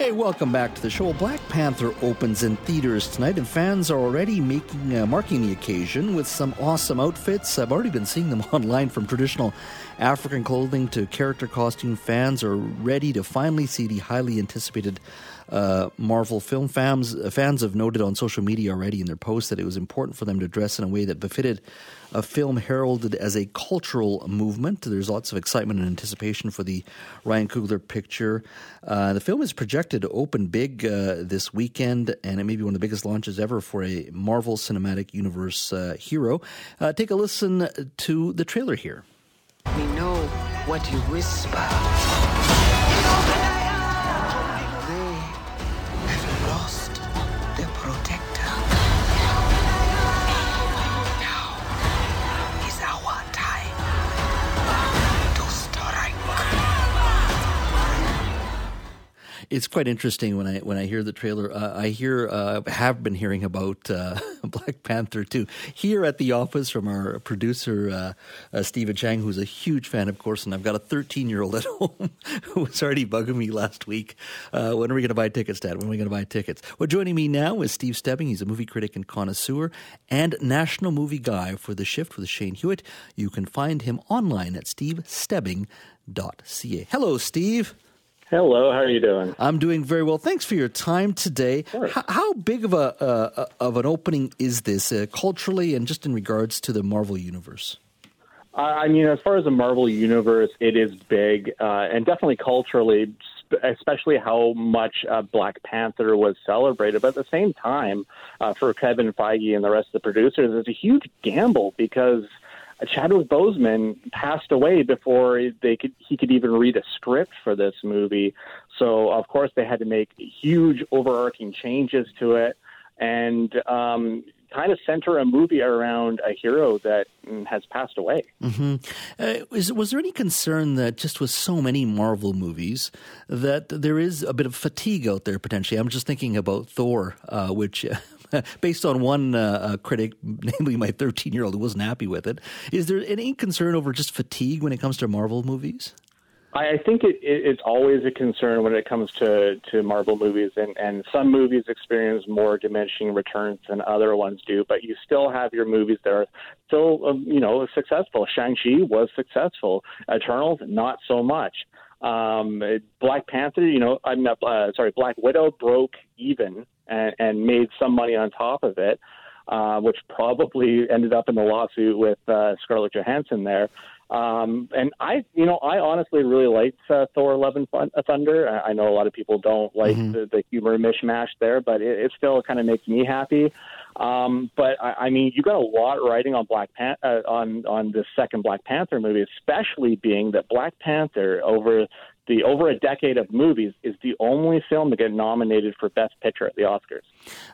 Hey, welcome back to the show. Black Panther opens in theaters tonight, and fans are already making uh, marking the occasion with some awesome outfits. I've already been seeing them online from traditional African clothing to character costume. Fans are ready to finally see the highly anticipated uh, Marvel film. Fans, fans have noted on social media already in their posts that it was important for them to dress in a way that befitted a film heralded as a cultural movement. There's lots of excitement and anticipation for the Ryan Coogler picture. Uh, the film is projected to open big uh, this weekend, and it may be one of the biggest launches ever for a Marvel Cinematic Universe uh, hero. Uh, take a listen to the trailer here. We know what you whisper. It's quite interesting when I when I hear the trailer. Uh, I hear uh, have been hearing about uh, Black Panther too here at the office from our producer uh, uh, Stephen Chang, who's a huge fan, of course. And I've got a 13 year old at home who was already bugging me last week. Uh, when are we going to buy tickets, Dad? When are we going to buy tickets? Well, joining me now is Steve Stebbing. He's a movie critic and connoisseur and national movie guy for The Shift with Shane Hewitt. You can find him online at stevestebbing.ca. Hello, Steve. Hello, how are you doing? I'm doing very well. Thanks for your time today. Sure. How, how, big of a uh, of an opening is this uh, culturally and just in regards to the Marvel universe? I mean, as far as the Marvel universe, it is big uh, and definitely culturally, especially how much uh, Black Panther was celebrated. But at the same time, uh, for Kevin Feige and the rest of the producers, it's a huge gamble because Chadwick Boseman passed away before they could he could even read a script for this movie. So of course they had to make huge overarching changes to it and um, kind of center a movie around a hero that has passed away. Mm-hmm. Uh, was, was there any concern that just with so many Marvel movies that there is a bit of fatigue out there potentially? I'm just thinking about Thor, uh, which based on one uh, critic, namely my 13 year old, who wasn't happy with it. Is there any concern over just fatigue when it comes to Marvel movies? I think it, it, it's always a concern when it comes to, to Marvel movies, and, and some movies experience more diminishing returns than other ones do. But you still have your movies that are still, um, you know, successful. Shang Chi was successful. Eternals, not so much. Um, Black Panther, you know, I'm not, uh, sorry, Black Widow broke even and, and made some money on top of it, uh, which probably ended up in the lawsuit with uh, Scarlett Johansson there. Um, and I, you know, I honestly really liked uh, Thor: Love and uh, Thunder. I know a lot of people don't like mm-hmm. the, the humor mishmash there, but it, it still kind of makes me happy. Um, but I, I mean, you got a lot riding on Black Pan- uh, on on the second Black Panther movie, especially being that Black Panther over the over a decade of movies is the only film to get nominated for Best Picture at the Oscars.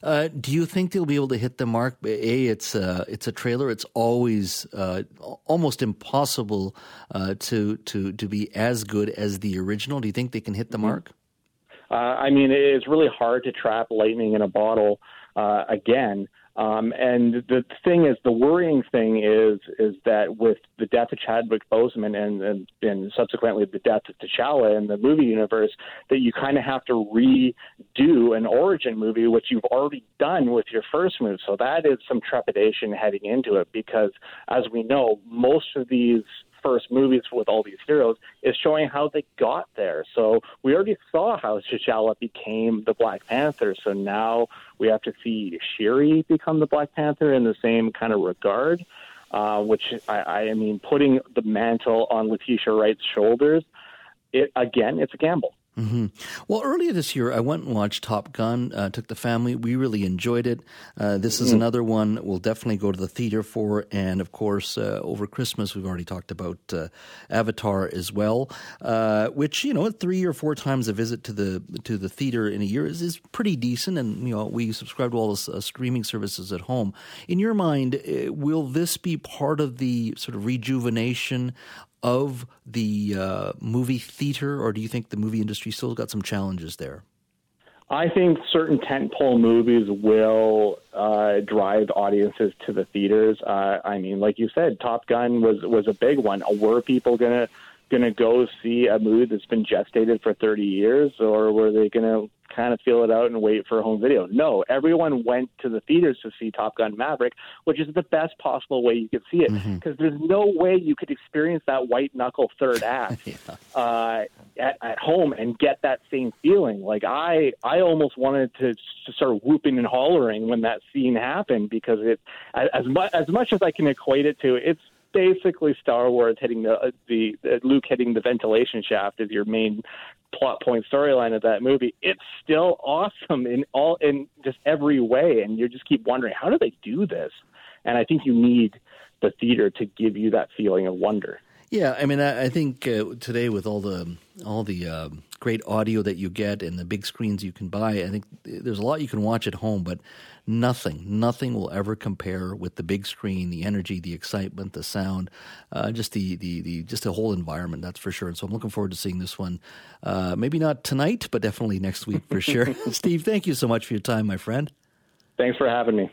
Uh, do you think they'll be able to hit the mark? A, it's a, it's a trailer. It's always uh, almost impossible uh, to to to be as good as the original. Do you think they can hit the mm-hmm. mark? Uh, I mean, it's really hard to trap lightning in a bottle uh, again. Um, and the thing is, the worrying thing is, is that with the death of Chadwick Boseman and, and, and subsequently the death of T'Challa in the movie universe, that you kind of have to redo an origin movie, which you've already done with your first movie. So that is some trepidation heading into it because, as we know, most of these first movies with all these heroes is showing how they got there. So we already saw how T'Challa became the Black Panther. So now we have to see Shuri become the Black Panther in the same kind of regard. Uh, which I, I mean, putting the mantle on Letitia Wright's shoulders, it again, it's a gamble. Mm-hmm. Well, earlier this year, I went and watched Top Gun. Uh, took the family. We really enjoyed it. Uh, this is mm. another one we'll definitely go to the theater for. And of course, uh, over Christmas, we've already talked about uh, Avatar as well, uh, which you know, three or four times a visit to the to the theater in a year is, is pretty decent. And you know, we subscribe to all the uh, streaming services at home. In your mind, will this be part of the sort of rejuvenation of the uh, movie theater, or do you think the movie industry still got some challenges there? I think certain tentpole movies will uh, drive audiences to the theaters. Uh, I mean, like you said, Top Gun was was a big one. Were people gonna gonna go see a movie that's been gestated for 30 years, or were they gonna kind of feel it out and wait for a home video. No, everyone went to the theaters to see Top Gun Maverick, which is the best possible way you could see it because mm-hmm. there's no way you could experience that white knuckle third act yeah. uh, at, at home and get that same feeling. Like I, I almost wanted to, to start whooping and hollering when that scene happened because it, as much as much as I can equate it to, it's basically Star Wars hitting the uh, the uh, Luke hitting the ventilation shaft is your main plot point storyline of that movie. It's still awesome in all in just every way, and you just keep wondering how do they do this. And I think you need the theater to give you that feeling of wonder. Yeah, I mean, I, I think uh, today with all the all the uh, great audio that you get and the big screens you can buy, I think there's a lot you can watch at home, but nothing, nothing will ever compare with the big screen, the energy, the excitement, the sound, uh, just the, the the just the whole environment. That's for sure. And so I'm looking forward to seeing this one. Uh, maybe not tonight, but definitely next week for sure. Steve, thank you so much for your time, my friend. Thanks for having me.